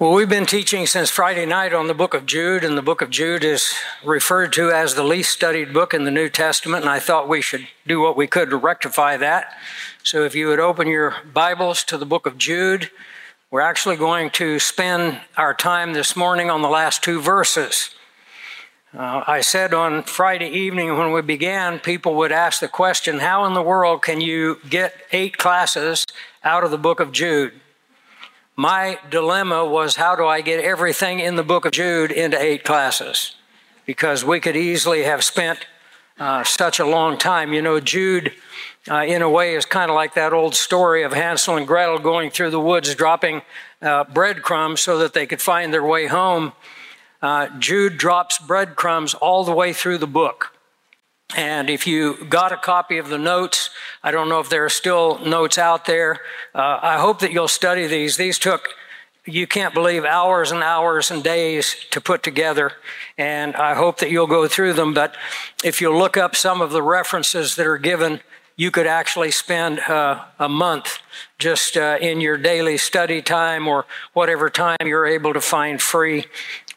Well, we've been teaching since Friday night on the book of Jude, and the book of Jude is referred to as the least studied book in the New Testament, and I thought we should do what we could to rectify that. So if you would open your Bibles to the book of Jude, we're actually going to spend our time this morning on the last two verses. Uh, I said on Friday evening when we began, people would ask the question, How in the world can you get eight classes out of the book of Jude? My dilemma was how do I get everything in the book of Jude into eight classes? Because we could easily have spent uh, such a long time. You know, Jude, uh, in a way, is kind of like that old story of Hansel and Gretel going through the woods dropping uh, breadcrumbs so that they could find their way home. Uh, Jude drops breadcrumbs all the way through the book. And if you got a copy of the notes, I don't know if there are still notes out there. Uh, I hope that you'll study these. These took, you can't believe, hours and hours and days to put together. And I hope that you'll go through them. But if you look up some of the references that are given, you could actually spend uh, a month just uh, in your daily study time or whatever time you're able to find free,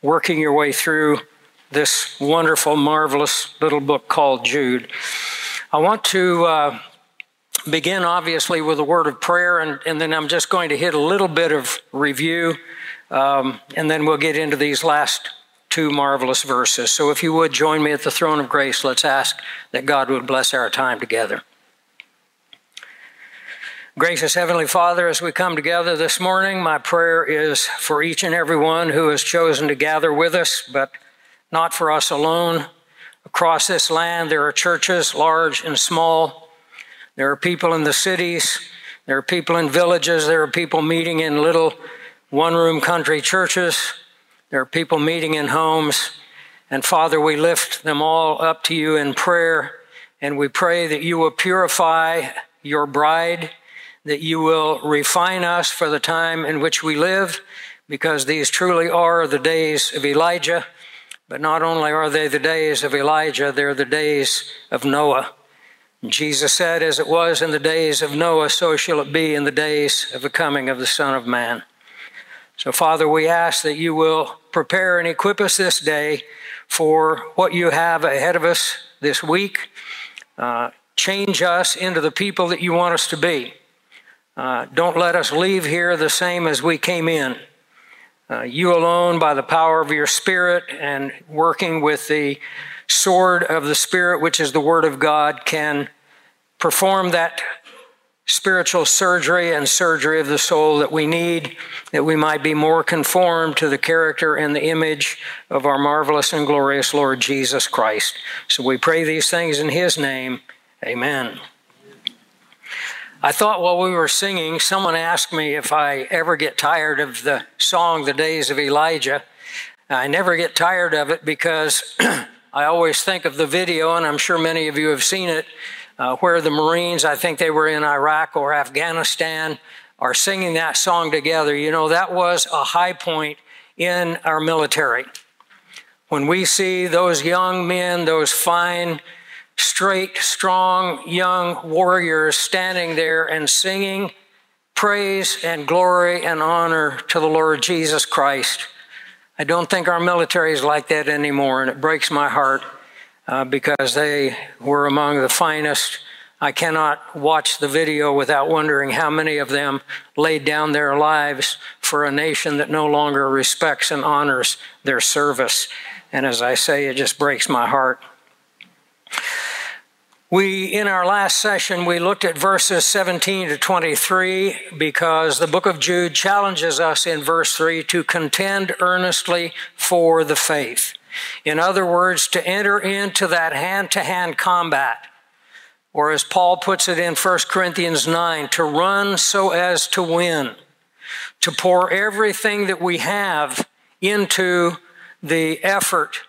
working your way through this wonderful, marvelous little book called Jude. I want to uh, begin, obviously, with a word of prayer, and, and, then I'm just going to hit a little bit of review, um, and then we'll get into these last two marvelous verses. So, if you would join me at the throne of grace, let's ask that God would bless our time together. Gracious Heavenly Father, as we come together this morning, my prayer is for each and every one who has chosen to gather with us, but not for us alone. Across this land, there are churches, large and small. There are people in the cities. There are people in villages. There are people meeting in little one room country churches. There are people meeting in homes. And Father, we lift them all up to you in prayer. And we pray that you will purify your bride, that you will refine us for the time in which we live, because these truly are the days of Elijah. But not only are they the days of Elijah, they're the days of Noah. Jesus said, As it was in the days of Noah, so shall it be in the days of the coming of the Son of Man. So, Father, we ask that you will prepare and equip us this day for what you have ahead of us this week. Uh, change us into the people that you want us to be. Uh, don't let us leave here the same as we came in. Uh, you alone, by the power of your Spirit and working with the sword of the Spirit, which is the Word of God, can perform that spiritual surgery and surgery of the soul that we need, that we might be more conformed to the character and the image of our marvelous and glorious Lord Jesus Christ. So we pray these things in His name. Amen. I thought while we were singing, someone asked me if I ever get tired of the song, The Days of Elijah. I never get tired of it because I always think of the video, and I'm sure many of you have seen it, uh, where the Marines, I think they were in Iraq or Afghanistan, are singing that song together. You know, that was a high point in our military. When we see those young men, those fine, straight, strong, young warriors standing there and singing praise and glory and honor to the Lord Jesus Christ. I don't think our military is like that anymore, and it breaks my heart uh, because they were among the finest. I cannot watch the video without wondering how many of them laid down their lives for a nation that no longer respects and honors their service. And as I say, it just breaks my heart. We, in our last session, we looked at verses 17 to 23 because the book of Jude challenges us in verse 3 to contend earnestly for the faith. In other words, to enter into that hand to hand combat, or as Paul puts it in 1 Corinthians 9, to run so as to win, to pour everything that we have into the effort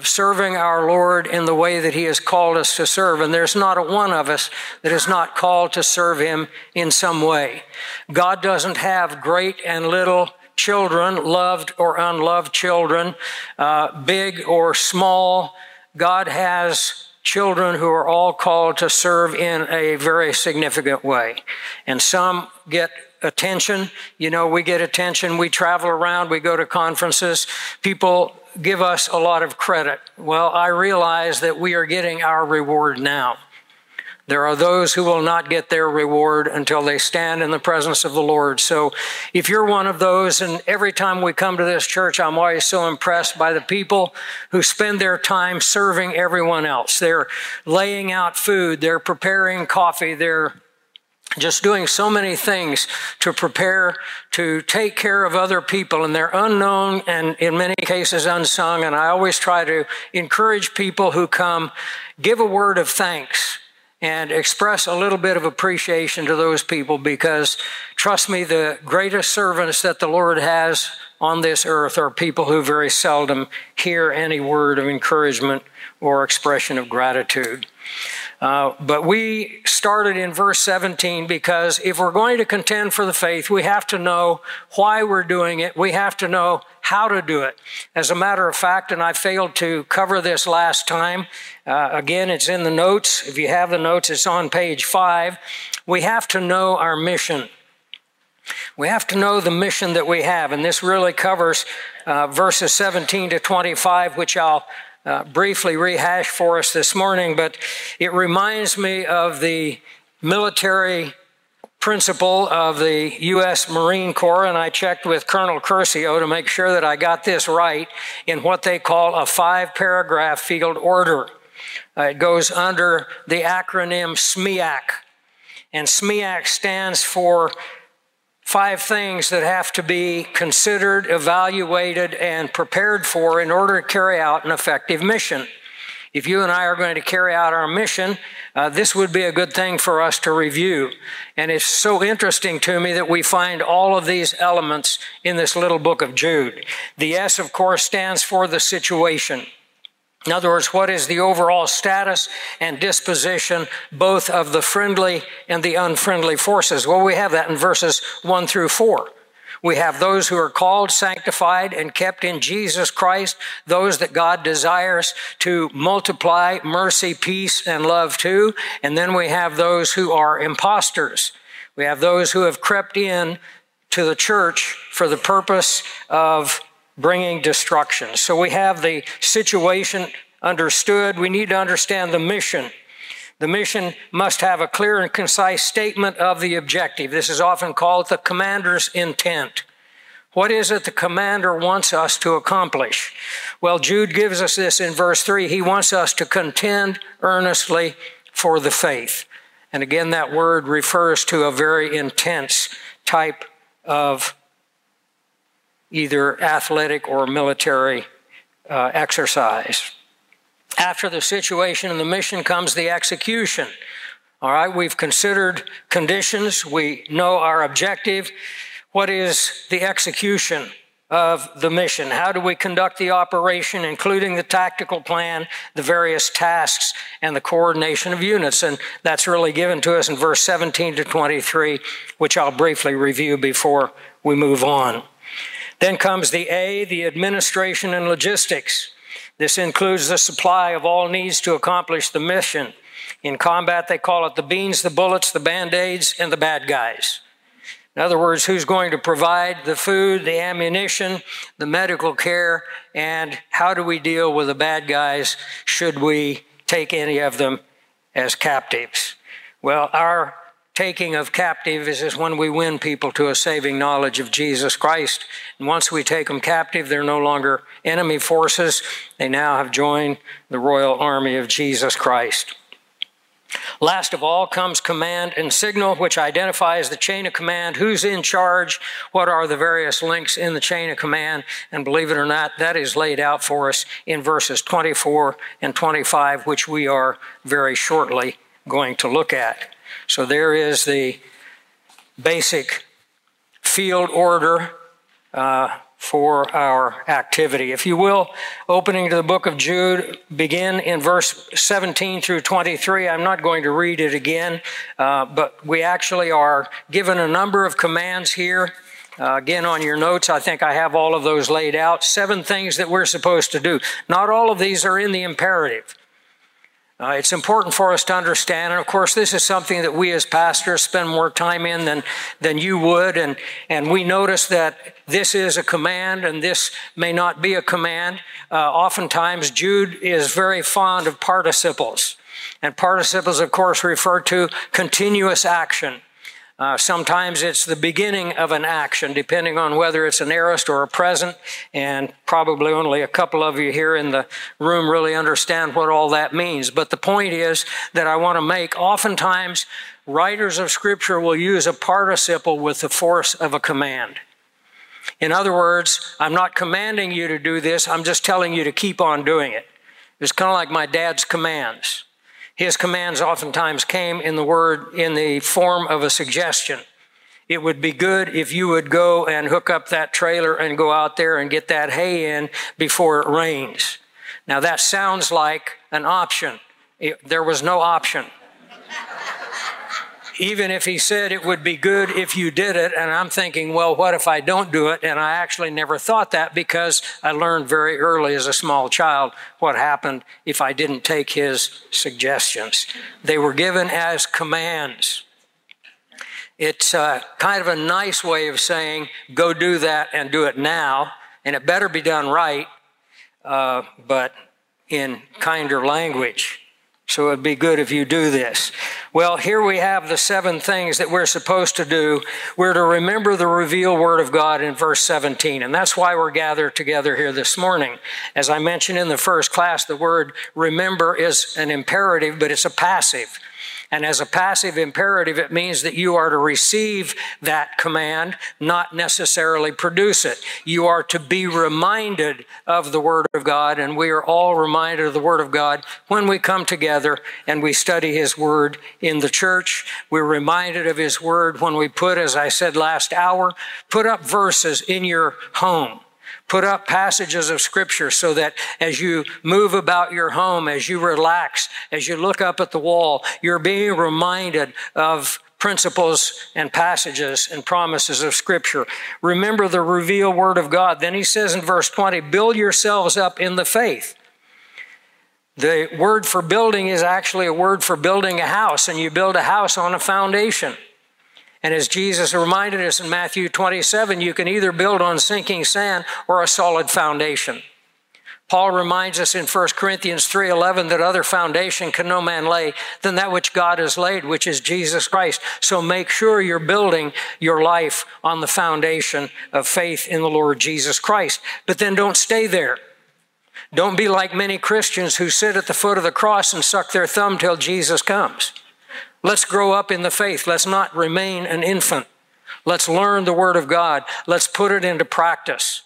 of serving our Lord in the way that He has called us to serve. And there's not a one of us that is not called to serve Him in some way. God doesn't have great and little children, loved or unloved children, uh, big or small. God has children who are all called to serve in a very significant way. And some get attention. You know, we get attention. We travel around. We go to conferences. People give us a lot of credit. Well, I realize that we are getting our reward now. There are those who will not get their reward until they stand in the presence of the Lord. So if you're one of those, and every time we come to this church, I'm always so impressed by the people who spend their time serving everyone else. They're laying out food, they're preparing coffee, they're just doing so many things to prepare to take care of other people and they're unknown and in many cases unsung and i always try to encourage people who come give a word of thanks and express a little bit of appreciation to those people because trust me, the greatest servants that the Lord has on this earth are people who very seldom hear any word of encouragement or expression of gratitude. Uh, but we started in verse 17 because if we're going to contend for the faith, we have to know why we're doing it. We have to know how to do it. As a matter of fact, and I failed to cover this last time, uh, again, it's in the notes. If you have the notes, it's on page five. We have to know our mission. We have to know the mission that we have, and this really covers uh, verses 17 to 25, which I'll uh, briefly rehash for us this morning, but it reminds me of the military principle of the U.S. Marine Corps, and I checked with Colonel Curcio to make sure that I got this right in what they call a five paragraph field order. Uh, it goes under the acronym SMEAC, and SMEAC stands for five things that have to be considered, evaluated, and prepared for in order to carry out an effective mission. If you and I are going to carry out our mission, uh, this would be a good thing for us to review. And it's so interesting to me that we find all of these elements in this little book of Jude. The S, of course, stands for the situation. In other words, what is the overall status and disposition both of the friendly and the unfriendly forces? Well, we have that in verses 1 through 4. We have those who are called, sanctified, and kept in Jesus Christ, those that God desires to multiply mercy, peace, and love to. And then we have those who are imposters. We have those who have crept in to the church for the purpose of bringing destruction. So we have the situation understood. We need to understand the mission. The mission must have a clear and concise statement of the objective. This is often called the commander's intent. What is it the commander wants us to accomplish? Well, Jude gives us this in verse 3. He wants us to contend earnestly for the faith. And again, that word refers to a very intense type of either athletic or military uh, exercise. After the situation and the mission comes the execution. All right, we've considered conditions, we know our objective. What is the execution of the mission? How do we conduct the operation, including the tactical plan, the various tasks, and the coordination of units? And that's really given to us in verse 17 to 23, which I'll briefly review before we move on. Then comes the A, the administration and logistics. This includes the supply of all needs to accomplish the mission. In combat, they call it the beans, the bullets, the band aids, and the bad guys. In other words, who's going to provide the food, the ammunition, the medical care, and how do we deal with the bad guys should we take any of them as captives? Well, our taking of captives is when we win people to a saving knowledge of Jesus Christ. And once we take them captive, they're no longer enemy forces. They now have joined the royal army of Jesus Christ. Last of all comes command and signal, which identifies the chain of command, who's in charge, what are the various links in the chain of command, and believe it or not, that is laid out for us in verses 24 and 25, which we are very shortly going to look at. So there is the basic field order uh, for our activity. If you will, opening to the book of Jude, begin in verse 17 through 23. I'm not going to read it again, uh, but we actually are given a number of commands here. Uh, again, on your notes, I think I have all of those laid out. Seven things that we're supposed to do. Not all of these are in the imperative. Uh, it's important for us to understand, and of course, this is something that we as pastors spend more time in than, than you would, and, and we notice that this is a command and this may not be a command. Uh, oftentimes, Jude is very fond of participles, and participles, of course, refer to continuous action. Uh, sometimes it's the beginning of an action, depending on whether it's an aorist or a present, and probably only a couple of you here in the room really understand what all that means. But the point is that I want to make oftentimes writers of Scripture will use a participle with the force of a command. In other words, I'm not commanding you to do this, I'm just telling you to keep on doing it. It's kind of like my dad's commands. His commands oftentimes came in the word in the form of a suggestion. It would be good if you would go and hook up that trailer and go out there and get that hay in before it rains. Now that sounds like an option. It, there was no option even if he said it would be good if you did it. And I'm thinking, well, what if I don't do it? And I actually never thought that because I learned very early as a small child what happened if I didn't take his suggestions. They were given as commands. It's uh, kind of a nice way of saying, go do that and do it now. And it better be done right, uh, but in kinder language. So it'd be good if you do this. Well, here we have the seven things that we're supposed to do. We're to remember the revealed word of God in verse 17. And that's why we're gathered together here this morning. As I mentioned in the first class, the word remember is an imperative, but it's a passive. And as a passive imperative, it means that you are to receive that command, not necessarily produce it. You are to be reminded of the Word of God, and we are all reminded of the Word of God when we come together and we study His Word in the church. We're reminded of His Word when we put, as I said last hour, put up verses in your home Put up passages of scripture so that as you move about your home, as you relax, as you look up at the wall, you're being reminded of principles and passages and promises of Scripture. Remember the revealed Word of God. Then he says in verse 20, build yourselves up in the faith. The word for building is actually a word for building a house, and you build a house on a foundation. And as Jesus reminded us in Matthew 27, you can either build on sinking sand or a solid foundation. Paul reminds us in 1 Corinthians 3:11 that other foundation can no man lay than that which God has laid, which is Jesus Christ. So make sure you're building your life on the foundation of faith in the Lord Jesus Christ. But then don't stay there. Don't be like many Christians who sit at the foot of the cross and suck their thumb till Jesus comes. Let's grow up in the faith. Let's not remain an infant. Let's learn the Word of God. Let's put it into practice.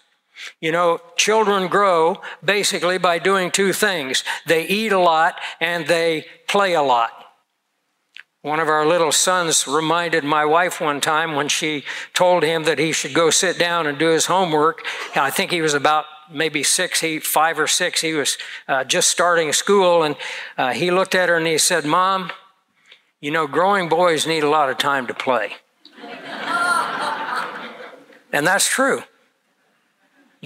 You know, children grow basically by doing two things they eat a lot and they play a lot. One of our little sons reminded my wife one time when she told him that he should go sit down and do his homework. I think he was about maybe six, he, five or six. He was uh, just starting school, and uh, he looked at her and he said, Mom, you know, growing boys need a lot of time to play. and that's true.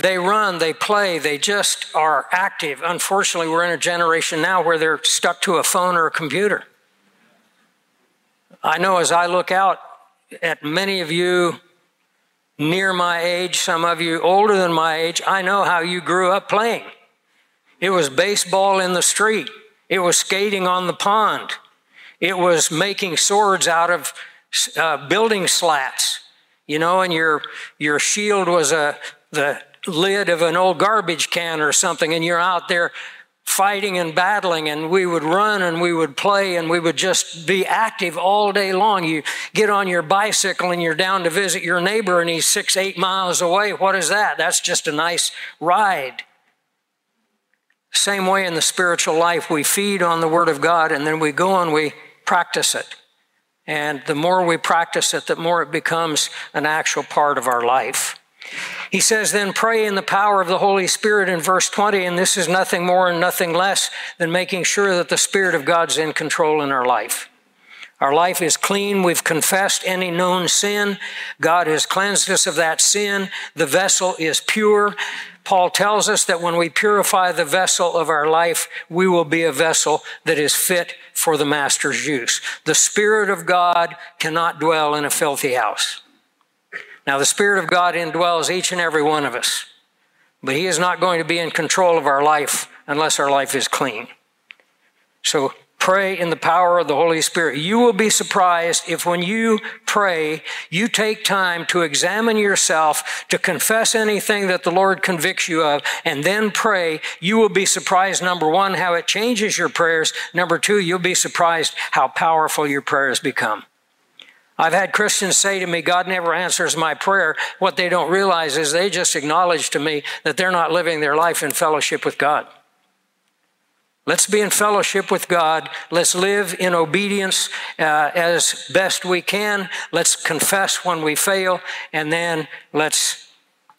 They run, they play, they just are active. Unfortunately, we're in a generation now where they're stuck to a phone or a computer. I know as I look out at many of you near my age, some of you older than my age, I know how you grew up playing. It was baseball in the street, it was skating on the pond, it was making swords out of uh, building slats, you know, and your your shield was a the lid of an old garbage can or something, and you're out there fighting and battling, and we would run and we would play and we would just be active all day long. You get on your bicycle and you're down to visit your neighbor, and he's six, eight miles away. What is that? That's just a nice ride. Same way in the spiritual life, we feed on the Word of God and then we go and we practice it. And the more we practice it, the more it becomes an actual part of our life. He says, then pray in the power of the Holy Spirit in verse 20, and this is nothing more and nothing less than making sure that the Spirit of God's in control in our life. Our life is clean. We've confessed any known sin. God has cleansed us of that sin. The vessel is pure. Paul tells us that when we purify the vessel of our life, we will be a vessel that is fit for the master's use. The Spirit of God cannot dwell in a filthy house. Now, the Spirit of God indwells each and every one of us, but He is not going to be in control of our life unless our life is clean. So pray in the power of the Holy Spirit. You will be surprised if when you pray, you take time to examine yourself, to confess anything that the Lord convicts you of, and then pray. You will be surprised, number one, how it changes your prayers. Number two, you'll be surprised how powerful your prayers become. I've had Christians say to me, God never answers my prayer. What they don't realize is they just acknowledge to me that they're not living their life in fellowship with God. Let's be in fellowship with God. Let's live in obedience uh, as best we can. Let's confess when we fail, and then let's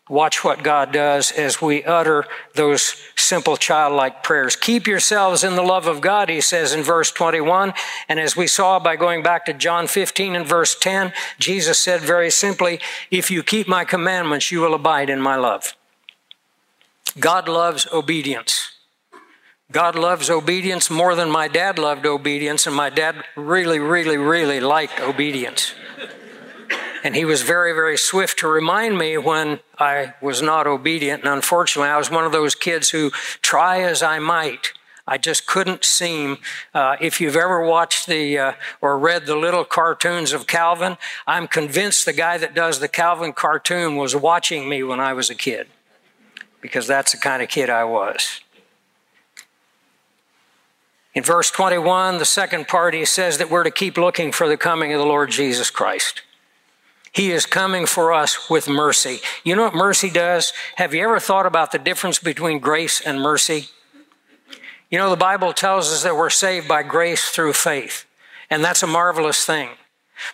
watch what God does as we utter those simple childlike prayers. Keep yourselves in the love of God, he says in verse 21. And as we saw by going back to John 15 and verse 10, Jesus said very simply, If you keep my commandments, you will abide in my love. God loves obedience. God loves obedience more than my dad loved obedience, and my dad really, really, really liked obedience. And he was very, very swift to remind me when I was not obedient. And unfortunately, I was one of those kids who, try as I might, I just couldn't seem. Uh, if you've ever watched the uh, or read the little cartoons of Calvin, I'm convinced the guy that does the Calvin cartoon was watching me when I was a kid, because that's the kind of kid I was. In verse 21, the second part, he says that we're to keep looking for the coming of the Lord Jesus Christ. He is coming for us with mercy. You know what mercy does? Have you ever thought about the difference between grace and mercy? You know, the Bible tells us that we're saved by grace through faith, and that's a marvelous thing.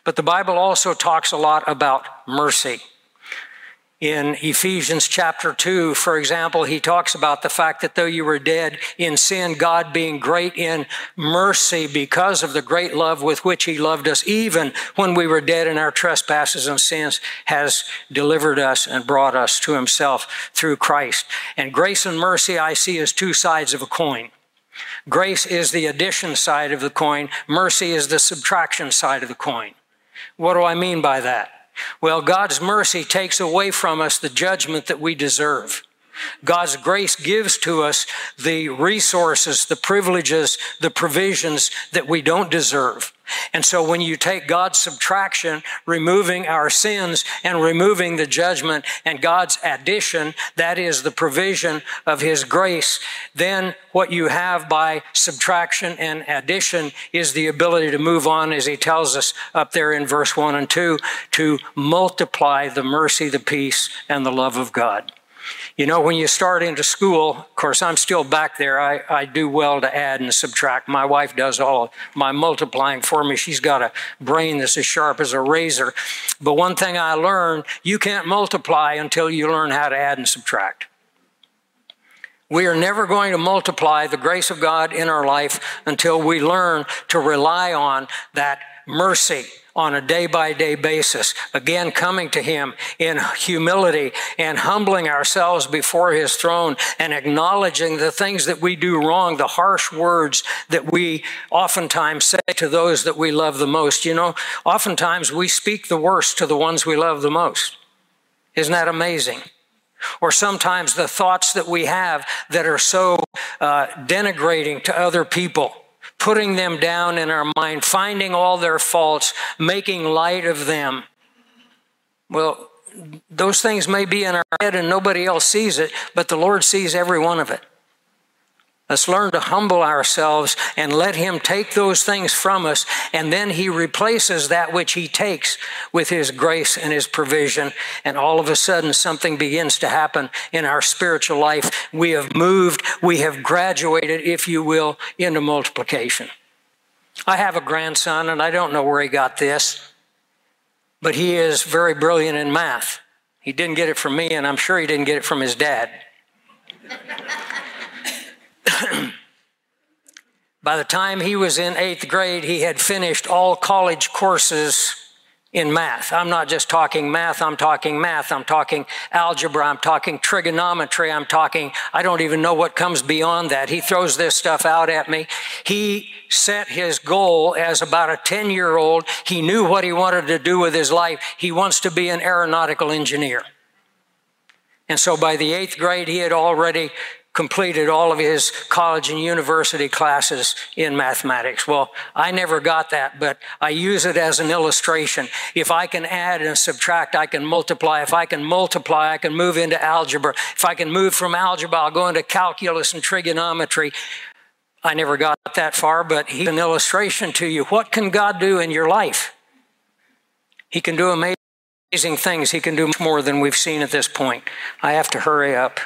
But the Bible also talks a lot about mercy. In Ephesians chapter 2, for example, he talks about the fact that though you were dead in sin, God being great in mercy because of the great love with which he loved us, even when we were dead in our trespasses and sins, has delivered us and brought us to himself through Christ. And grace and mercy I see as two sides of a coin. Grace is the addition side of the coin. Mercy is the subtraction side of the coin. What do I mean by that? Well, God's mercy takes away from us the judgment that we deserve. God's grace gives to us the resources, the privileges, the provisions that we don't deserve. And so when you take God's subtraction, removing our sins and removing the judgment and God's addition, that is the provision of His grace, then what you have by subtraction and addition is the ability to move on, as He tells us up there in verse 1 and 2, to multiply the mercy, the peace, and the love of God. You know, when you start into school, of course, I'm still back there. I, I do well to add and subtract. My wife does all of my multiplying for me. She's got a brain that's as sharp as a razor. But one thing I learned you can't multiply until you learn how to add and subtract. We are never going to multiply the grace of God in our life until we learn to rely on that mercy on a day by day basis. Again, coming to Him in humility and humbling ourselves before His throne and acknowledging the things that we do wrong, the harsh words that we oftentimes say to those that we love the most. You know, oftentimes we speak the worst to the ones we love the most. Isn't that amazing? Or sometimes the thoughts that we have that are so uh, denigrating to other people putting them down in our mind, finding all their faults, making light of them. Well, those things may be in our head and nobody else sees it, but the Lord sees every one of it. Let's learn to humble ourselves and let Him take those things from us, and then He replaces that which He takes with His grace and His provision. And all of a sudden, something begins to happen in our spiritual life. We have moved, we have graduated, if you will, into multiplication. I have a grandson, and I don't know where he got this, but he is very brilliant in math. He didn't get it from me, and I'm sure he didn't get it from his dad. By the time he was in eighth grade, he had finished all college courses in math. I'm not just talking math, I'm talking math. I'm talking algebra, I'm talking trigonometry, I'm talking, I don't even know what comes beyond that. He throws this stuff out at me. He set his goal as about a 10 year old. He knew what he wanted to do with his life. He wants to be an aeronautical engineer. And so by the eighth grade, he had already completed all of his college and university classes in mathematics. Well, I never got that, but I use it as an illustration. If I can add and subtract, I can multiply. If I can multiply, I can move into algebra. If I can move from algebra, I'll go into calculus and trigonometry. I never got that far, but he's an illustration to you. What can God do in your life? He can do amazing things. He can do more than we've seen at this point. I have to hurry up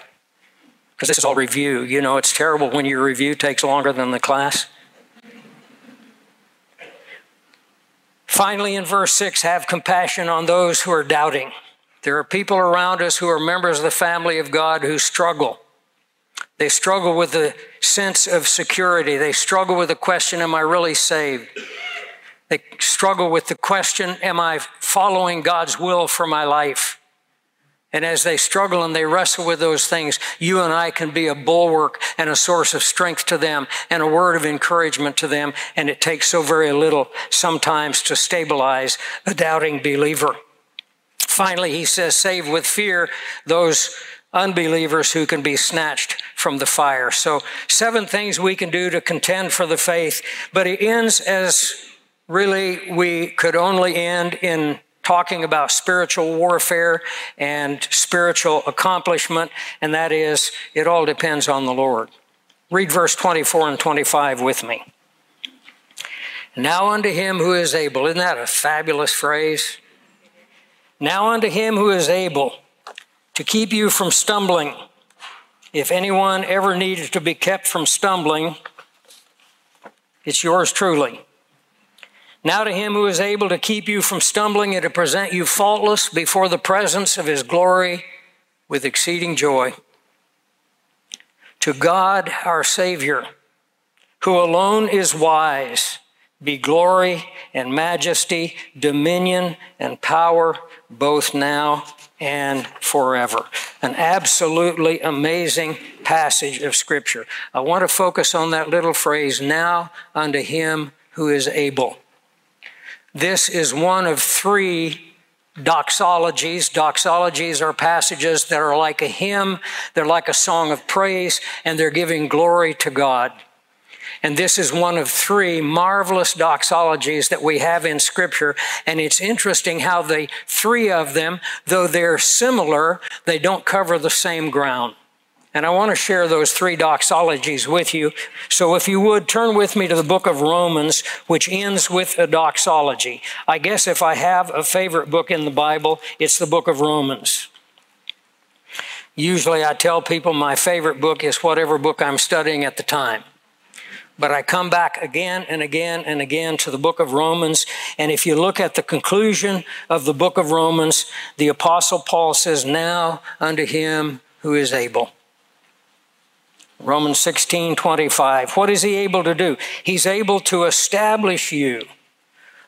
because this is all review. You know, it's terrible when your review takes longer than the class. Finally, in verse 6, have compassion on those who are doubting. There are people around us who are members of the family of God who struggle. They struggle with the sense of security. They struggle with the question, Am I really saved? They struggle with the question, Am I following God's will for my life? And as they struggle and they wrestle with those things, you and I can be a bulwark and a source of strength to them and a word of encouragement to them. And it takes so very little sometimes to stabilize a doubting believer. Finally, he says, save with fear those unbelievers who can be snatched from the fire. So, seven things we can do to contend for the faith, but it ends as really we could only end in talking about spiritual warfare and spiritual accomplishment, and that is, it all depends on the Lord. Read verse 24 and 25 with me. Now unto him who is able, isn't that a fabulous phrase? Now unto him who is able to keep you from stumbling. If anyone ever needed to be kept from stumbling, it's yours truly. Now to him who is able to keep you from stumbling and to present you faultless before the presence of his glory with exceeding joy. To God our Savior, who alone is wise, be glory and majesty, dominion and power, both now and forever. An absolutely amazing passage of Scripture. I want to focus on that little phrase, now unto him who is able. This is one of three doxologies. Doxologies are passages that are like a hymn, they're like a song of praise, and they're giving glory to God. And this is one of three marvelous doxologies that we have in Scripture. And it's interesting how the three of them, though they're similar, they don't cover the same ground. And I want to share those three doxologies with you. So if you would turn with me to the book of Romans, which ends with a doxology. I guess if I have a favorite book in the Bible, it's the book of Romans. Usually I tell people my favorite book is whatever book I'm studying at the time. But I come back again and again and again to the book of Romans. And if you look at the conclusion of the book of Romans, the apostle Paul says, now unto him who is able. Romans 16, 25. What is he able to do? He's able to establish you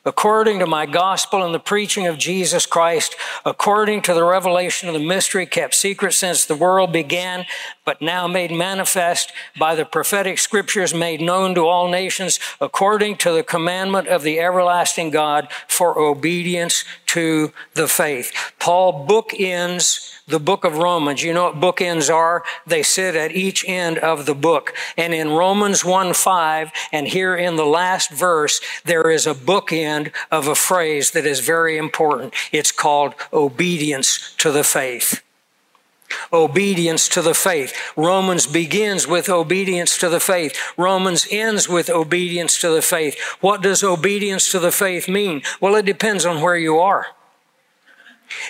according to my gospel and the preaching of Jesus Christ, according to the revelation of the mystery kept secret since the world began, but now made manifest by the prophetic scriptures made known to all nations, according to the commandment of the everlasting God for obedience to the faith. Paul bookends the book of Romans. You know what bookends are? They sit at each end of the book. And in Romans 1 5, and here in the last verse, there is a bookend of a phrase that is very important. It's called obedience to the faith. Obedience to the faith. Romans begins with obedience to the faith. Romans ends with obedience to the faith. What does obedience to the faith mean? Well, it depends on where you are.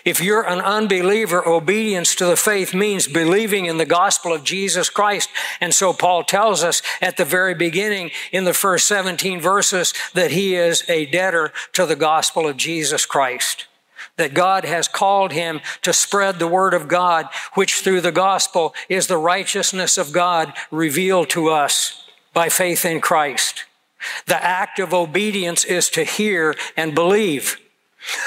If you're an unbeliever, obedience to the faith means believing in the gospel of Jesus Christ. And so Paul tells us at the very beginning in the first 17 verses that he is a debtor to the gospel of Jesus Christ. That God has called him to spread the word of God, which through the gospel is the righteousness of God revealed to us by faith in Christ. The act of obedience is to hear and believe.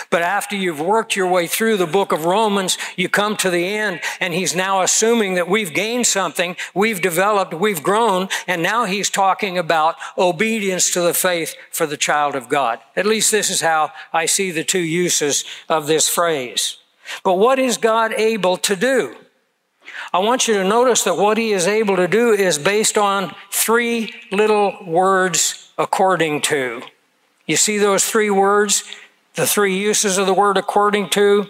But after you've worked your way through the book of Romans, you come to the end, and he's now assuming that we've gained something, we've developed, we've grown, and now he's talking about obedience to the faith for the child of God. At least this is how I see the two uses of this phrase. But what is God able to do? I want you to notice that what he is able to do is based on three little words according to. You see those three words? The three uses of the word according to.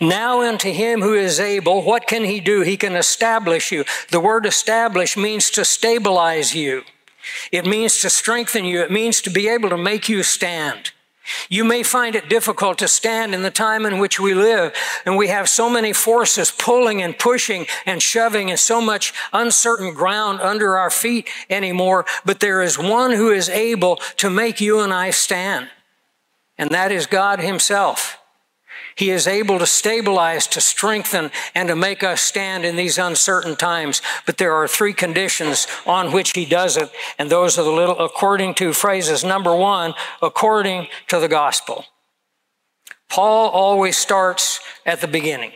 Now unto him who is able, what can he do? He can establish you. The word establish means to stabilize you. It means to strengthen you. It means to be able to make you stand. You may find it difficult to stand in the time in which we live, and we have so many forces pulling and pushing and shoving, and so much uncertain ground under our feet anymore. But there is one who is able to make you and I stand and that is God Himself. He is able to stabilize, to strengthen, and to make us stand in these uncertain times. But there are three conditions on which He does it, and those are the little according to phrases. Number one, according to the gospel. Paul always starts at the beginning.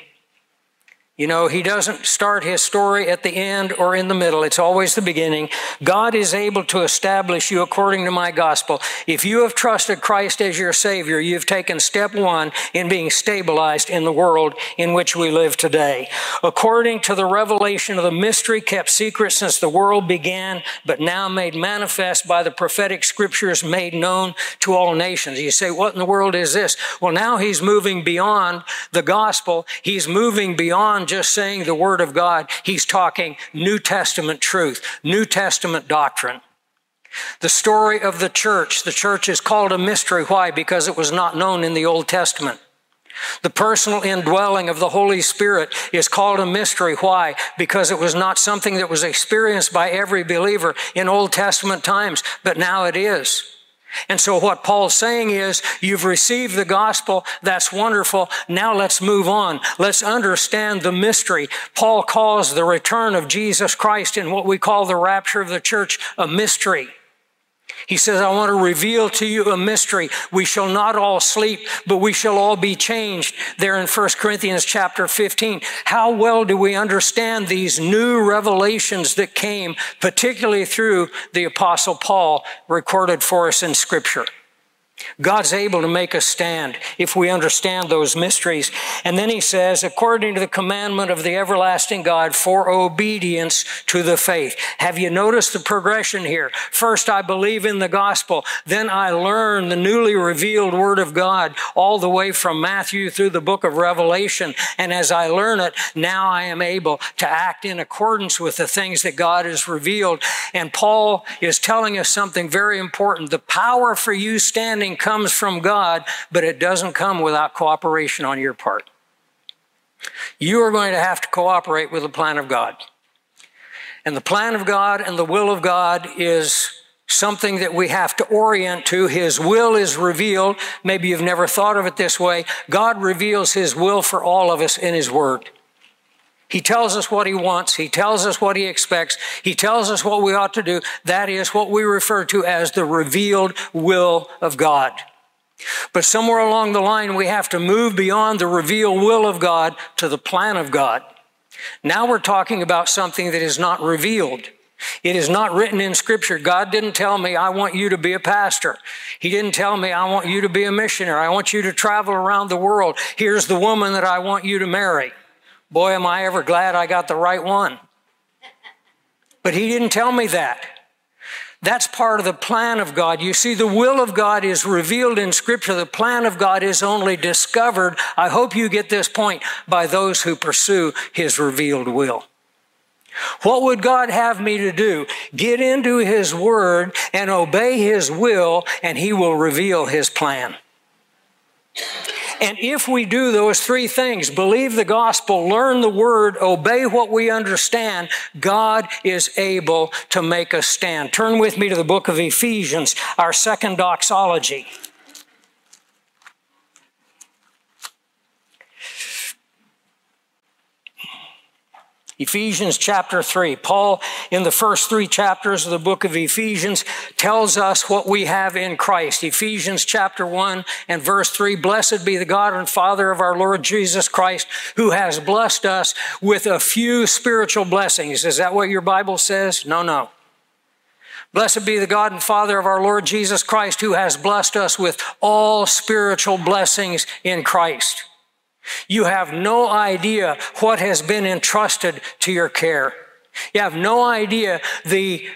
You know, he doesn't start his story at the end or in the middle. It's always the beginning. God is able to establish you according to my gospel. If you have trusted Christ as your Savior, you've taken step one in being stabilized in the world in which we live today. According to the revelation of the mystery kept secret since the world began, but now made manifest by the prophetic scriptures made known to all nations. You say, what in the world is this? Well, now he's moving beyond the gospel. He's moving beyond just saying the Word of God, he's talking New Testament truth, New Testament doctrine. The story of the church, the church is called a mystery. Why? Because it was not known in the Old Testament. The personal indwelling of the Holy Spirit is called a mystery. Why? Because it was not something that was experienced by every believer in Old Testament times, but now it is. And so what Paul's saying is, you've received the gospel. That's wonderful. Now let's move on. Let's understand the mystery. Paul calls the return of Jesus Christ in what we call the rapture of the church a mystery. He says, I want to reveal to you a mystery. We shall not all sleep, but we shall all be changed. There in 1 Corinthians chapter 15. How well do we understand these new revelations that came, particularly through the apostle Paul recorded for us in scripture? God's able to make us stand if we understand those mysteries. And then he says, according to the commandment of the everlasting God, for obedience to the faith. Have you noticed the progression here? First, I believe in the gospel. Then I learn the newly revealed word of God all the way from Matthew through the book of Revelation. And as I learn it, now I am able to act in accordance with the things that God has revealed. And Paul is telling us something very important. The power for you standing comes from God, but it doesn't come without cooperation on your part. You are going to have to cooperate with the plan of God. And the plan of God and the will of God is something that we have to orient to. His will is revealed. Maybe you've never thought of it this way. God reveals His will for all of us in His Word. He tells us what he wants. He tells us what he expects. He tells us what we ought to do. That is what we refer to as the revealed will of God. But somewhere along the line, we have to move beyond the revealed will of God to the plan of God. Now we're talking about something that is not revealed. It is not written in scripture. God didn't tell me, I want you to be a pastor. He didn't tell me, I want you to be a missionary. I want you to travel around the world. Here's the woman that I want you to marry. Boy, am I ever glad I got the right one. But he didn't tell me that. That's part of the plan of God. You see, the will of God is revealed in Scripture. The plan of God is only discovered, I hope you get this point, by those who pursue His revealed will. What would God have me to do? Get into His Word and obey His will, and He will reveal His plan. And if we do those three things, believe the gospel, learn the word, obey what we understand, God is able to make us stand. Turn with me to the book of Ephesians, our second doxology. Ephesians chapter 3. Paul, in the first three chapters of the book of Ephesians, tells us what we have in Christ. Ephesians chapter 1 and verse 3 Blessed be the God and Father of our Lord Jesus Christ, who has blessed us with a few spiritual blessings. Is that what your Bible says? No, no. Blessed be the God and Father of our Lord Jesus Christ, who has blessed us with all spiritual blessings in Christ. You have no idea what has been entrusted to your care. You have no idea the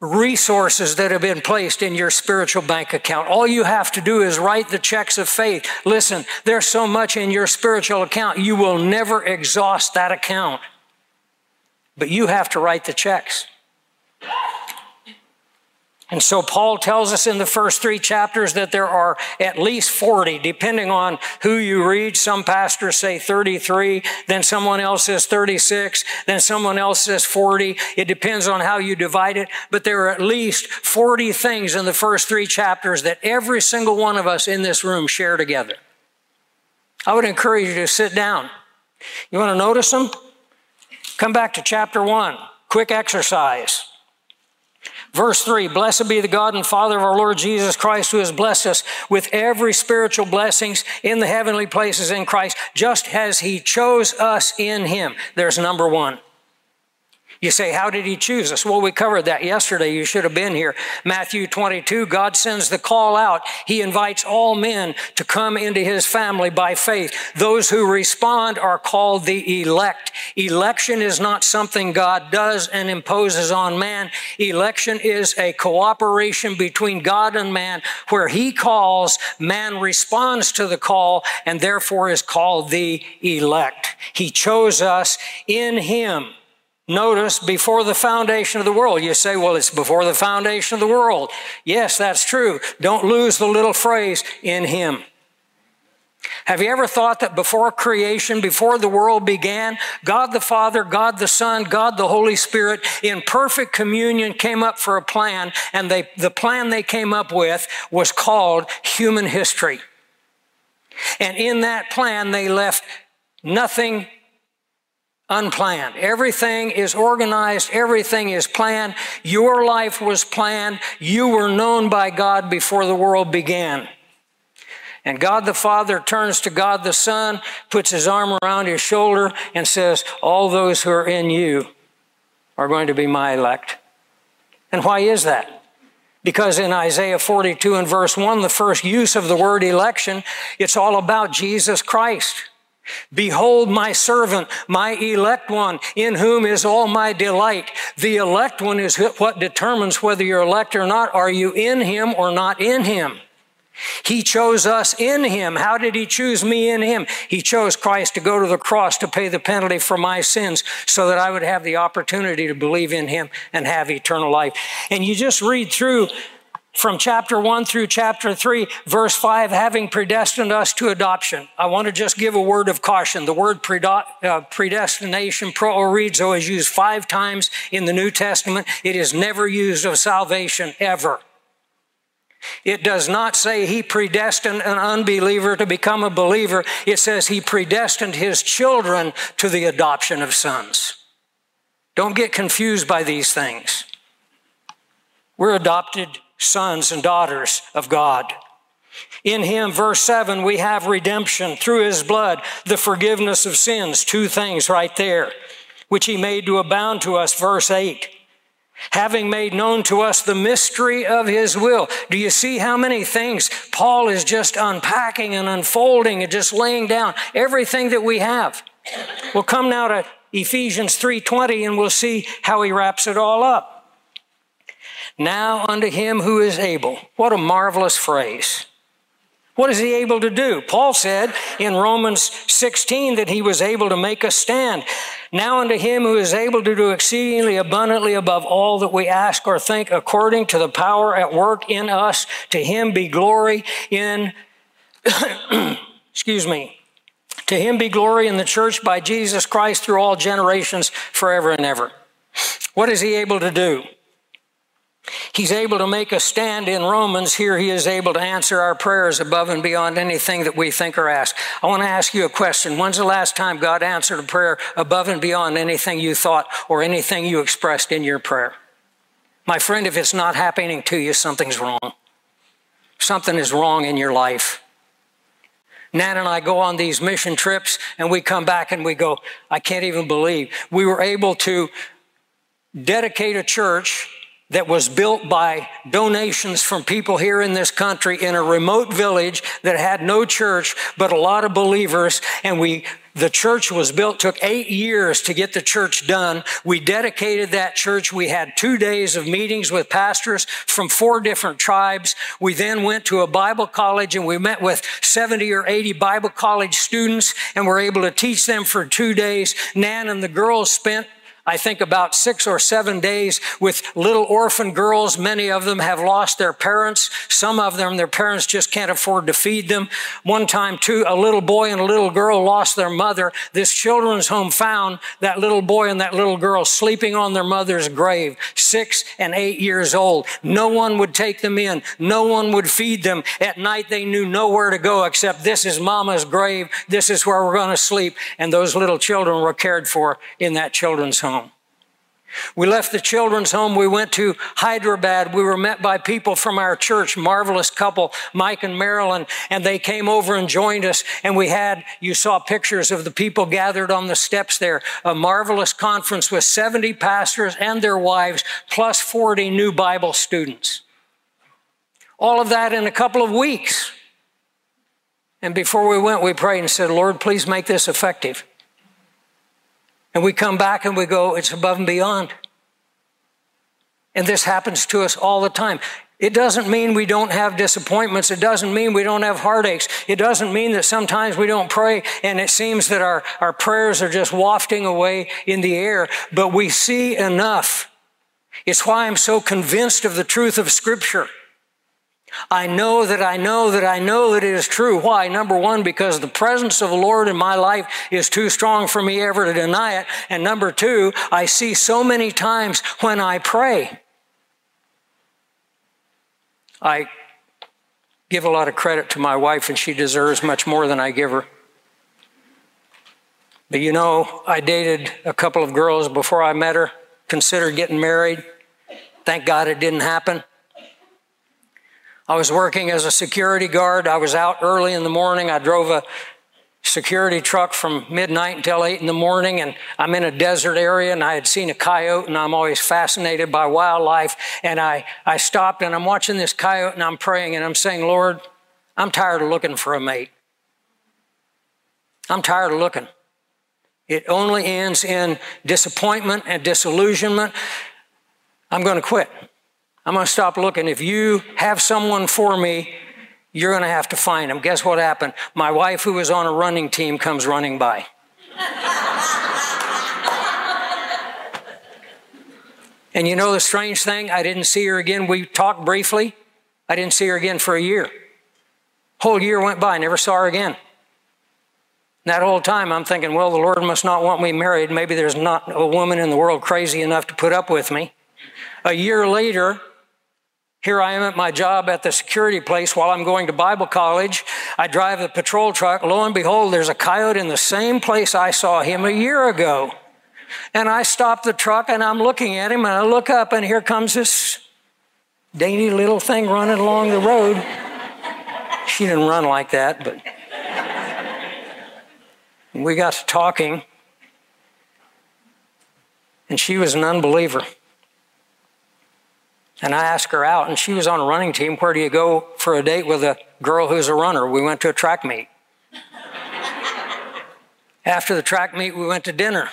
resources that have been placed in your spiritual bank account. All you have to do is write the checks of faith. Listen, there's so much in your spiritual account, you will never exhaust that account. But you have to write the checks. And so Paul tells us in the first three chapters that there are at least 40, depending on who you read. Some pastors say 33, then someone else says 36, then someone else says 40. It depends on how you divide it, but there are at least 40 things in the first three chapters that every single one of us in this room share together. I would encourage you to sit down. You want to notice them? Come back to chapter 1. Quick exercise. Verse 3 Blessed be the God and Father of our Lord Jesus Christ, who has blessed us with every spiritual blessings in the heavenly places in Christ, just as he chose us in him. There's number one. You say, How did he choose us? Well, we covered that yesterday. You should have been here. Matthew 22, God sends the call out. He invites all men to come into his family by faith. Those who respond are called the elect. Election is not something God does and imposes on man. Election is a cooperation between God and man where he calls, man responds to the call, and therefore is called the elect. He chose us in him Notice before the foundation of the world. You say, well, it's before the foundation of the world. Yes, that's true. Don't lose the little phrase, in Him. Have you ever thought that before creation, before the world began, God the Father, God the Son, God the Holy Spirit, in perfect communion came up for a plan, and they, the plan they came up with was called human history. And in that plan, they left nothing unplanned. Everything is organized, everything is planned. Your life was planned. You were known by God before the world began. And God the Father turns to God the Son, puts his arm around his shoulder, and says, All those who are in you are going to be my elect. And why is that? Because in Isaiah 42 and verse 1, the first use of the word election, it's all about Jesus Christ. Behold my servant, my elect one, in whom is all my delight. The elect one is what determines whether you're elect or not. Are you in him or not in him? He chose us in him. How did he choose me in him? He chose Christ to go to the cross to pay the penalty for my sins so that I would have the opportunity to believe in him and have eternal life. And you just read through from chapter 1 through chapter 3, verse 5, having predestined us to adoption. I want to just give a word of caution. The word uh, predestination, proorizo, is used five times in the New Testament. It is never used of salvation, ever. It does not say he predestined an unbeliever to become a believer. It says he predestined his children to the adoption of sons. Don't get confused by these things. We're adopted sons and daughters of God. In him, verse 7, we have redemption through his blood, the forgiveness of sins. Two things right there, which he made to abound to us, verse 8. Having made known to us the mystery of his will. Do you see how many things Paul is just unpacking and unfolding and just laying down everything that we have? We'll come now to Ephesians 3:20 and we'll see how he wraps it all up. Now unto him who is able. What a marvelous phrase. What is he able to do? Paul said in Romans 16 that he was able to make us stand. Now unto him who is able to do exceedingly abundantly above all that we ask or think according to the power at work in us, to him be glory in, excuse me, to him be glory in the church by Jesus Christ through all generations forever and ever. What is he able to do? He's able to make a stand in Romans. Here he is able to answer our prayers above and beyond anything that we think or ask. I want to ask you a question. When's the last time God answered a prayer above and beyond anything you thought or anything you expressed in your prayer? My friend, if it's not happening to you, something's wrong. Something is wrong in your life. Nan and I go on these mission trips and we come back and we go, I can't even believe we were able to dedicate a church that was built by donations from people here in this country in a remote village that had no church, but a lot of believers. And we, the church was built, took eight years to get the church done. We dedicated that church. We had two days of meetings with pastors from four different tribes. We then went to a Bible college and we met with 70 or 80 Bible college students and were able to teach them for two days. Nan and the girls spent I think about six or seven days with little orphan girls. Many of them have lost their parents. Some of them, their parents just can't afford to feed them. One time, too, a little boy and a little girl lost their mother. This children's home found that little boy and that little girl sleeping on their mother's grave, six and eight years old. No one would take them in. No one would feed them. At night, they knew nowhere to go except this is mama's grave. This is where we're going to sleep. And those little children were cared for in that children's home. We left the children's home. We went to Hyderabad. We were met by people from our church, marvelous couple, Mike and Marilyn, and they came over and joined us. And we had, you saw pictures of the people gathered on the steps there, a marvelous conference with 70 pastors and their wives, plus 40 new Bible students. All of that in a couple of weeks. And before we went, we prayed and said, Lord, please make this effective. And we come back and we go, it's above and beyond. And this happens to us all the time. It doesn't mean we don't have disappointments. It doesn't mean we don't have heartaches. It doesn't mean that sometimes we don't pray and it seems that our, our prayers are just wafting away in the air. But we see enough. It's why I'm so convinced of the truth of Scripture. I know that I know that I know that it is true. Why? Number one, because the presence of the Lord in my life is too strong for me ever to deny it. And number two, I see so many times when I pray. I give a lot of credit to my wife, and she deserves much more than I give her. But you know, I dated a couple of girls before I met her, considered getting married. Thank God it didn't happen. I was working as a security guard. I was out early in the morning. I drove a security truck from midnight until 8 in the morning and I'm in a desert area and I had seen a coyote and I'm always fascinated by wildlife and I, I stopped and I'm watching this coyote and I'm praying and I'm saying, Lord, I'm tired of looking for a mate. I'm tired of looking. It only ends in disappointment and disillusionment. I'm going to quit. I'm going to stop looking. If you have someone for me, you're going to have to find them. Guess what happened? My wife, who was on a running team, comes running by. and you know the strange thing? I didn't see her again. We talked briefly. I didn't see her again for a year. Whole year went by, never saw her again. That whole time I'm thinking, well, the Lord must not want me married. Maybe there's not a woman in the world crazy enough to put up with me. A year later, here I am at my job at the security place while I'm going to Bible college. I drive the patrol truck. Lo and behold, there's a coyote in the same place I saw him a year ago. And I stop the truck and I'm looking at him and I look up and here comes this dainty little thing running along the road. She didn't run like that, but we got to talking. And she was an unbeliever. And I asked her out, and she was on a running team. Where do you go for a date with a girl who's a runner? We went to a track meet. After the track meet, we went to dinner.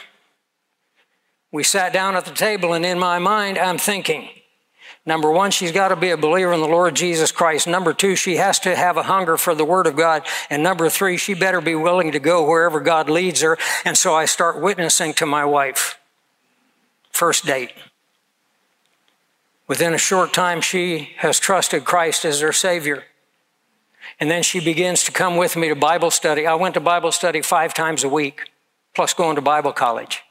We sat down at the table, and in my mind, I'm thinking, Number one, she's got to be a believer in the Lord Jesus Christ. Number two, she has to have a hunger for the Word of God. And number three, she better be willing to go wherever God leads her. And so I start witnessing to my wife. First date. Within a short time, she has trusted Christ as her Savior. And then she begins to come with me to Bible study. I went to Bible study five times a week, plus going to Bible college.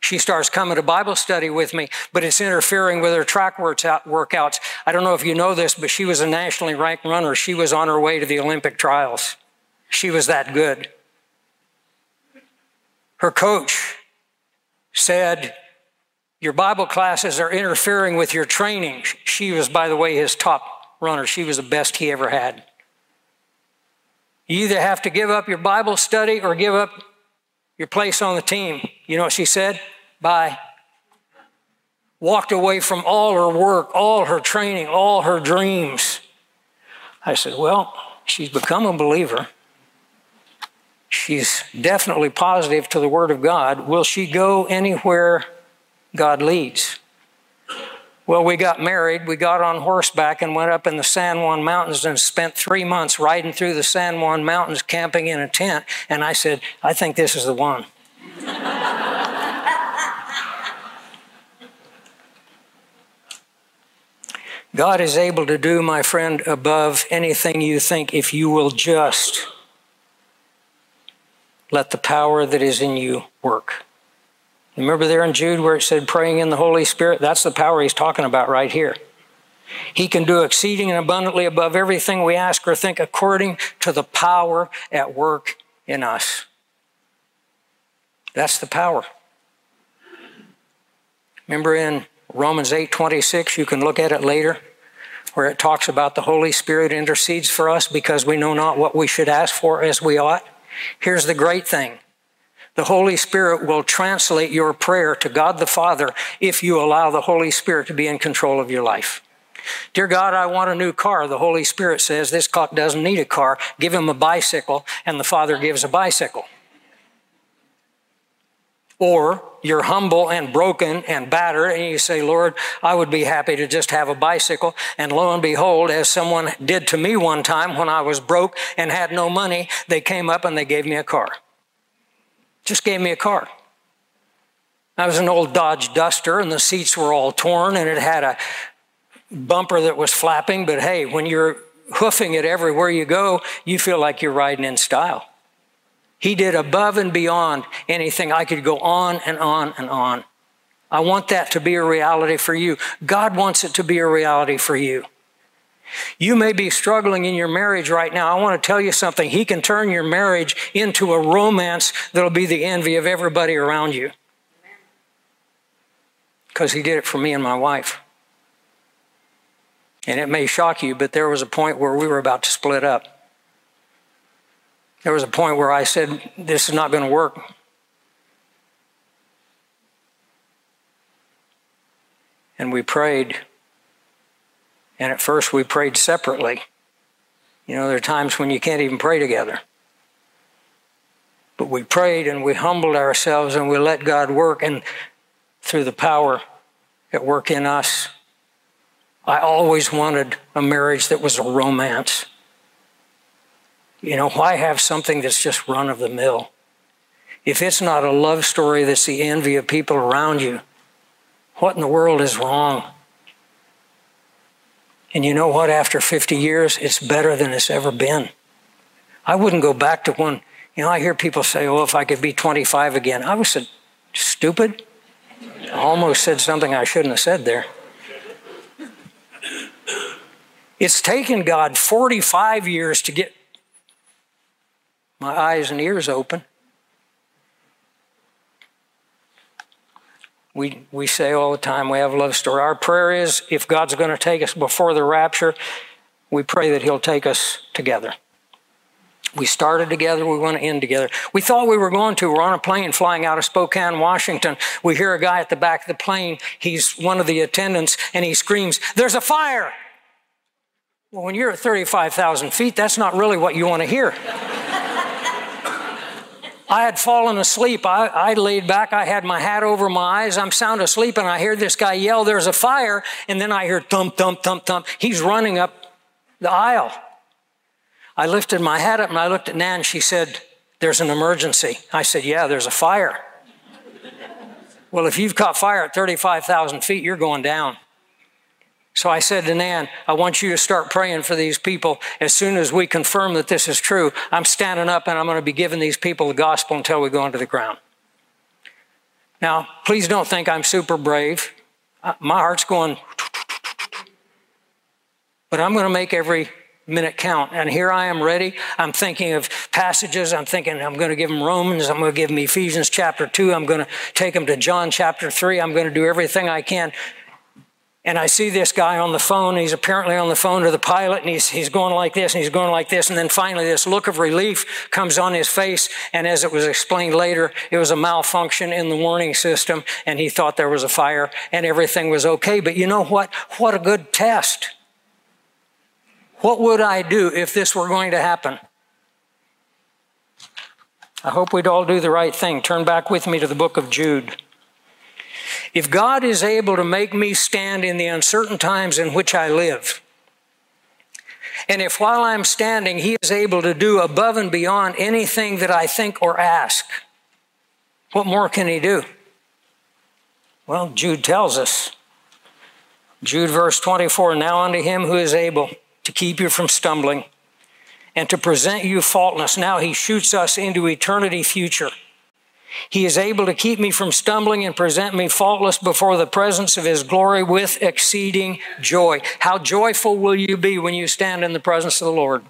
She starts coming to Bible study with me, but it's interfering with her track workouts. I don't know if you know this, but she was a nationally ranked runner. She was on her way to the Olympic trials. She was that good. Her coach said, Your Bible classes are interfering with your training. She was, by the way, his top runner. She was the best he ever had. You either have to give up your Bible study or give up your place on the team. You know what she said? Bye. Walked away from all her work, all her training, all her dreams. I said, Well, she's become a believer. She's definitely positive to the Word of God. Will she go anywhere God leads? Well, we got married, we got on horseback and went up in the San Juan Mountains and spent three months riding through the San Juan Mountains camping in a tent. And I said, I think this is the one. God is able to do, my friend, above anything you think if you will just let the power that is in you work. Remember there in Jude where it said praying in the Holy Spirit? That's the power he's talking about right here. He can do exceeding and abundantly above everything we ask or think according to the power at work in us. That's the power. Remember in Romans 8:26, you can look at it later, where it talks about the Holy Spirit intercedes for us because we know not what we should ask for as we ought. Here's the great thing the Holy Spirit will translate your prayer to God the Father if you allow the Holy Spirit to be in control of your life. Dear God, I want a new car. The Holy Spirit says this clock doesn't need a car. Give him a bicycle, and the Father gives a bicycle. Or you're humble and broken and battered, and you say, Lord, I would be happy to just have a bicycle. And lo and behold, as someone did to me one time when I was broke and had no money, they came up and they gave me a car. Just gave me a car. I was an old Dodge Duster, and the seats were all torn, and it had a bumper that was flapping. But hey, when you're hoofing it everywhere you go, you feel like you're riding in style. He did above and beyond anything. I could go on and on and on. I want that to be a reality for you. God wants it to be a reality for you. You may be struggling in your marriage right now. I want to tell you something. He can turn your marriage into a romance that'll be the envy of everybody around you. Because He did it for me and my wife. And it may shock you, but there was a point where we were about to split up. There was a point where I said, This is not going to work. And we prayed. And at first we prayed separately. You know, there are times when you can't even pray together. But we prayed and we humbled ourselves and we let God work. And through the power at work in us, I always wanted a marriage that was a romance. You know, why have something that's just run of the mill? If it's not a love story that's the envy of people around you, what in the world is wrong? And you know what? After 50 years, it's better than it's ever been. I wouldn't go back to one. You know, I hear people say, oh, if I could be 25 again. I was stupid. I almost said something I shouldn't have said there. It's taken God 45 years to get my eyes and ears open. We, we say all the time we have a love story. Our prayer is if God's going to take us before the rapture, we pray that He'll take us together. We started together, we want to end together. We thought we were going to. We're on a plane flying out of Spokane, Washington. We hear a guy at the back of the plane. He's one of the attendants, and he screams, There's a fire! Well, when you're at 35,000 feet, that's not really what you want to hear. I had fallen asleep. I, I, laid back. I had my hat over my eyes. I'm sound asleep, and I hear this guy yell, There's a fire. And then I hear thump, thump, thump, thump. He's running up the aisle. I lifted my hat up and I looked at Nan. She said, There's an emergency. I said, Yeah, there's a fire. well, if you've caught fire at 35,000 feet, you're going down. So I said to Nan, I want you to start praying for these people. As soon as we confirm that this is true, I'm standing up and I'm going to be giving these people the gospel until we go into the ground. Now, please don't think I'm super brave. My heart's going, but I'm going to make every minute count. And here I am ready. I'm thinking of passages. I'm thinking I'm going to give them Romans. I'm going to give them Ephesians chapter 2. I'm going to take them to John chapter 3. I'm going to do everything I can. And I see this guy on the phone. He's apparently on the phone to the pilot, and he's, he's going like this, and he's going like this. And then finally, this look of relief comes on his face. And as it was explained later, it was a malfunction in the warning system, and he thought there was a fire, and everything was okay. But you know what? What a good test. What would I do if this were going to happen? I hope we'd all do the right thing. Turn back with me to the book of Jude. If God is able to make me stand in the uncertain times in which I live, and if while I'm standing, He is able to do above and beyond anything that I think or ask, what more can He do? Well, Jude tells us. Jude verse 24 Now unto Him who is able to keep you from stumbling and to present you faultless. Now He shoots us into eternity future he is able to keep me from stumbling and present me faultless before the presence of His glory with exceeding joy. How joyful will you be when you stand in the presence of the Lord?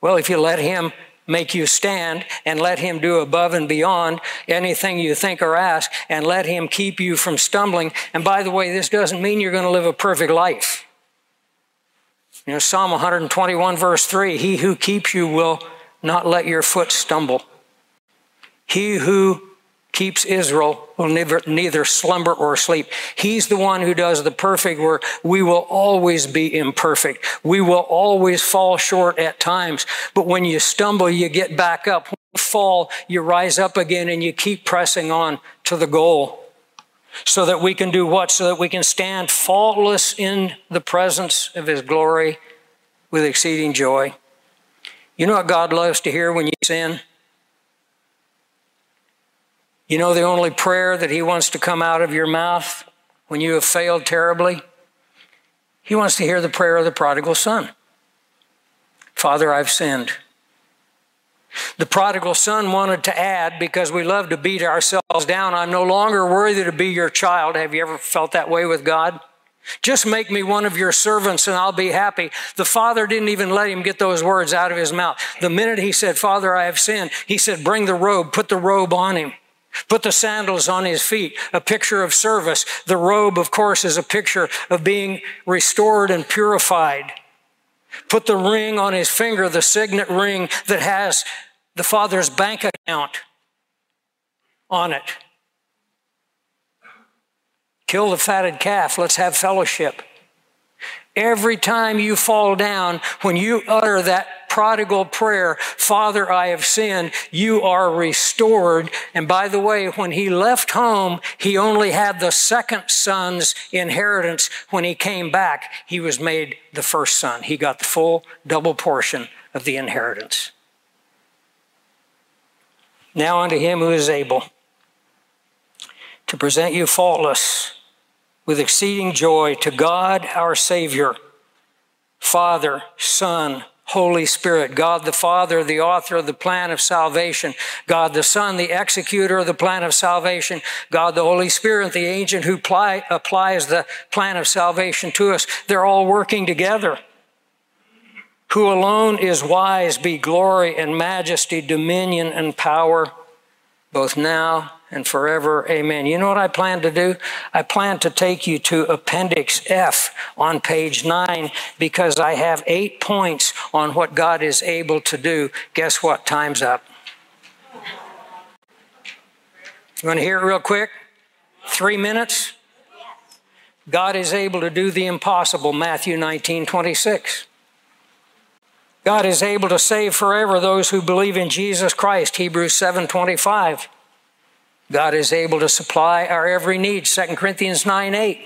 Well, if you let Him make you stand and let Him do above and beyond anything you think or ask and let Him keep you from stumbling. And by the way, this doesn't mean you're going to live a perfect life. You know, Psalm 121, verse 3 He who keeps you will not let your foot stumble. He who keeps Israel will never, neither slumber or sleep. He's the one who does the perfect work. We will always be imperfect. We will always fall short at times. But when you stumble, you get back up. When you fall, you rise up again and you keep pressing on to the goal. So that we can do what? So that we can stand faultless in the presence of His glory with exceeding joy. You know what God loves to hear when you sin? You know the only prayer that He wants to come out of your mouth when you have failed terribly? He wants to hear the prayer of the prodigal son Father, I've sinned. The prodigal son wanted to add, because we love to beat ourselves down, I'm no longer worthy to be your child. Have you ever felt that way with God? Just make me one of your servants and I'll be happy. The father didn't even let him get those words out of his mouth. The minute he said, Father, I have sinned, he said, Bring the robe, put the robe on him. Put the sandals on his feet, a picture of service. The robe, of course, is a picture of being restored and purified. Put the ring on his finger, the signet ring that has the Father's bank account on it. Kill the fatted calf. Let's have fellowship. Every time you fall down, when you utter that prodigal prayer, Father, I have sinned, you are restored. And by the way, when he left home, he only had the second son's inheritance. When he came back, he was made the first son. He got the full double portion of the inheritance. Now unto him who is able to present you faultless with exceeding joy to God our Savior, Father, Son, Holy Spirit, God the Father, the author of the plan of salvation, God the Son, the executor of the plan of salvation, God the Holy Spirit, the agent who apply, applies the plan of salvation to us. They're all working together. Who alone is wise, be glory and majesty, dominion and power, both now and forever. Amen. You know what I plan to do? I plan to take you to Appendix F on page 9 because I have eight points on what God is able to do. Guess what? Time's up. You want to hear it real quick? Three minutes? God is able to do the impossible, Matthew 19 26. God is able to save forever those who believe in Jesus Christ, Hebrews 7 25. God is able to supply our every need, 2 Corinthians 9 8.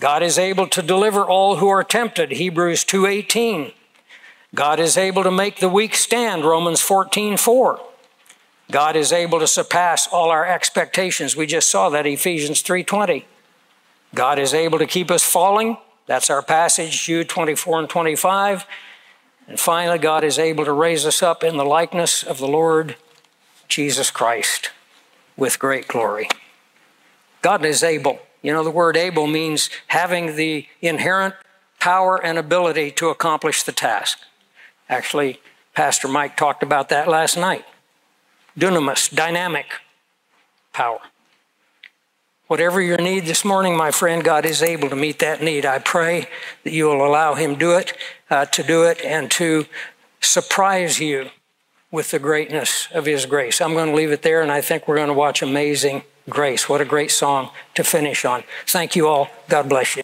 God is able to deliver all who are tempted, Hebrews 2:18. God is able to make the weak stand, Romans 14:4. God is able to surpass all our expectations. We just saw that Ephesians 3:20. God is able to keep us falling. That's our passage, Jude 24 and 25. And finally, God is able to raise us up in the likeness of the Lord Jesus Christ. With great glory. God is able. You know, the word able means having the inherent power and ability to accomplish the task. Actually, Pastor Mike talked about that last night. Dunamis, dynamic power. Whatever your need this morning, my friend, God is able to meet that need. I pray that you will allow Him do it, uh, to do it, and to surprise you with the greatness of His grace. I'm going to leave it there, and I think we're going to watch Amazing Grace. What a great song to finish on. Thank you all. God bless you.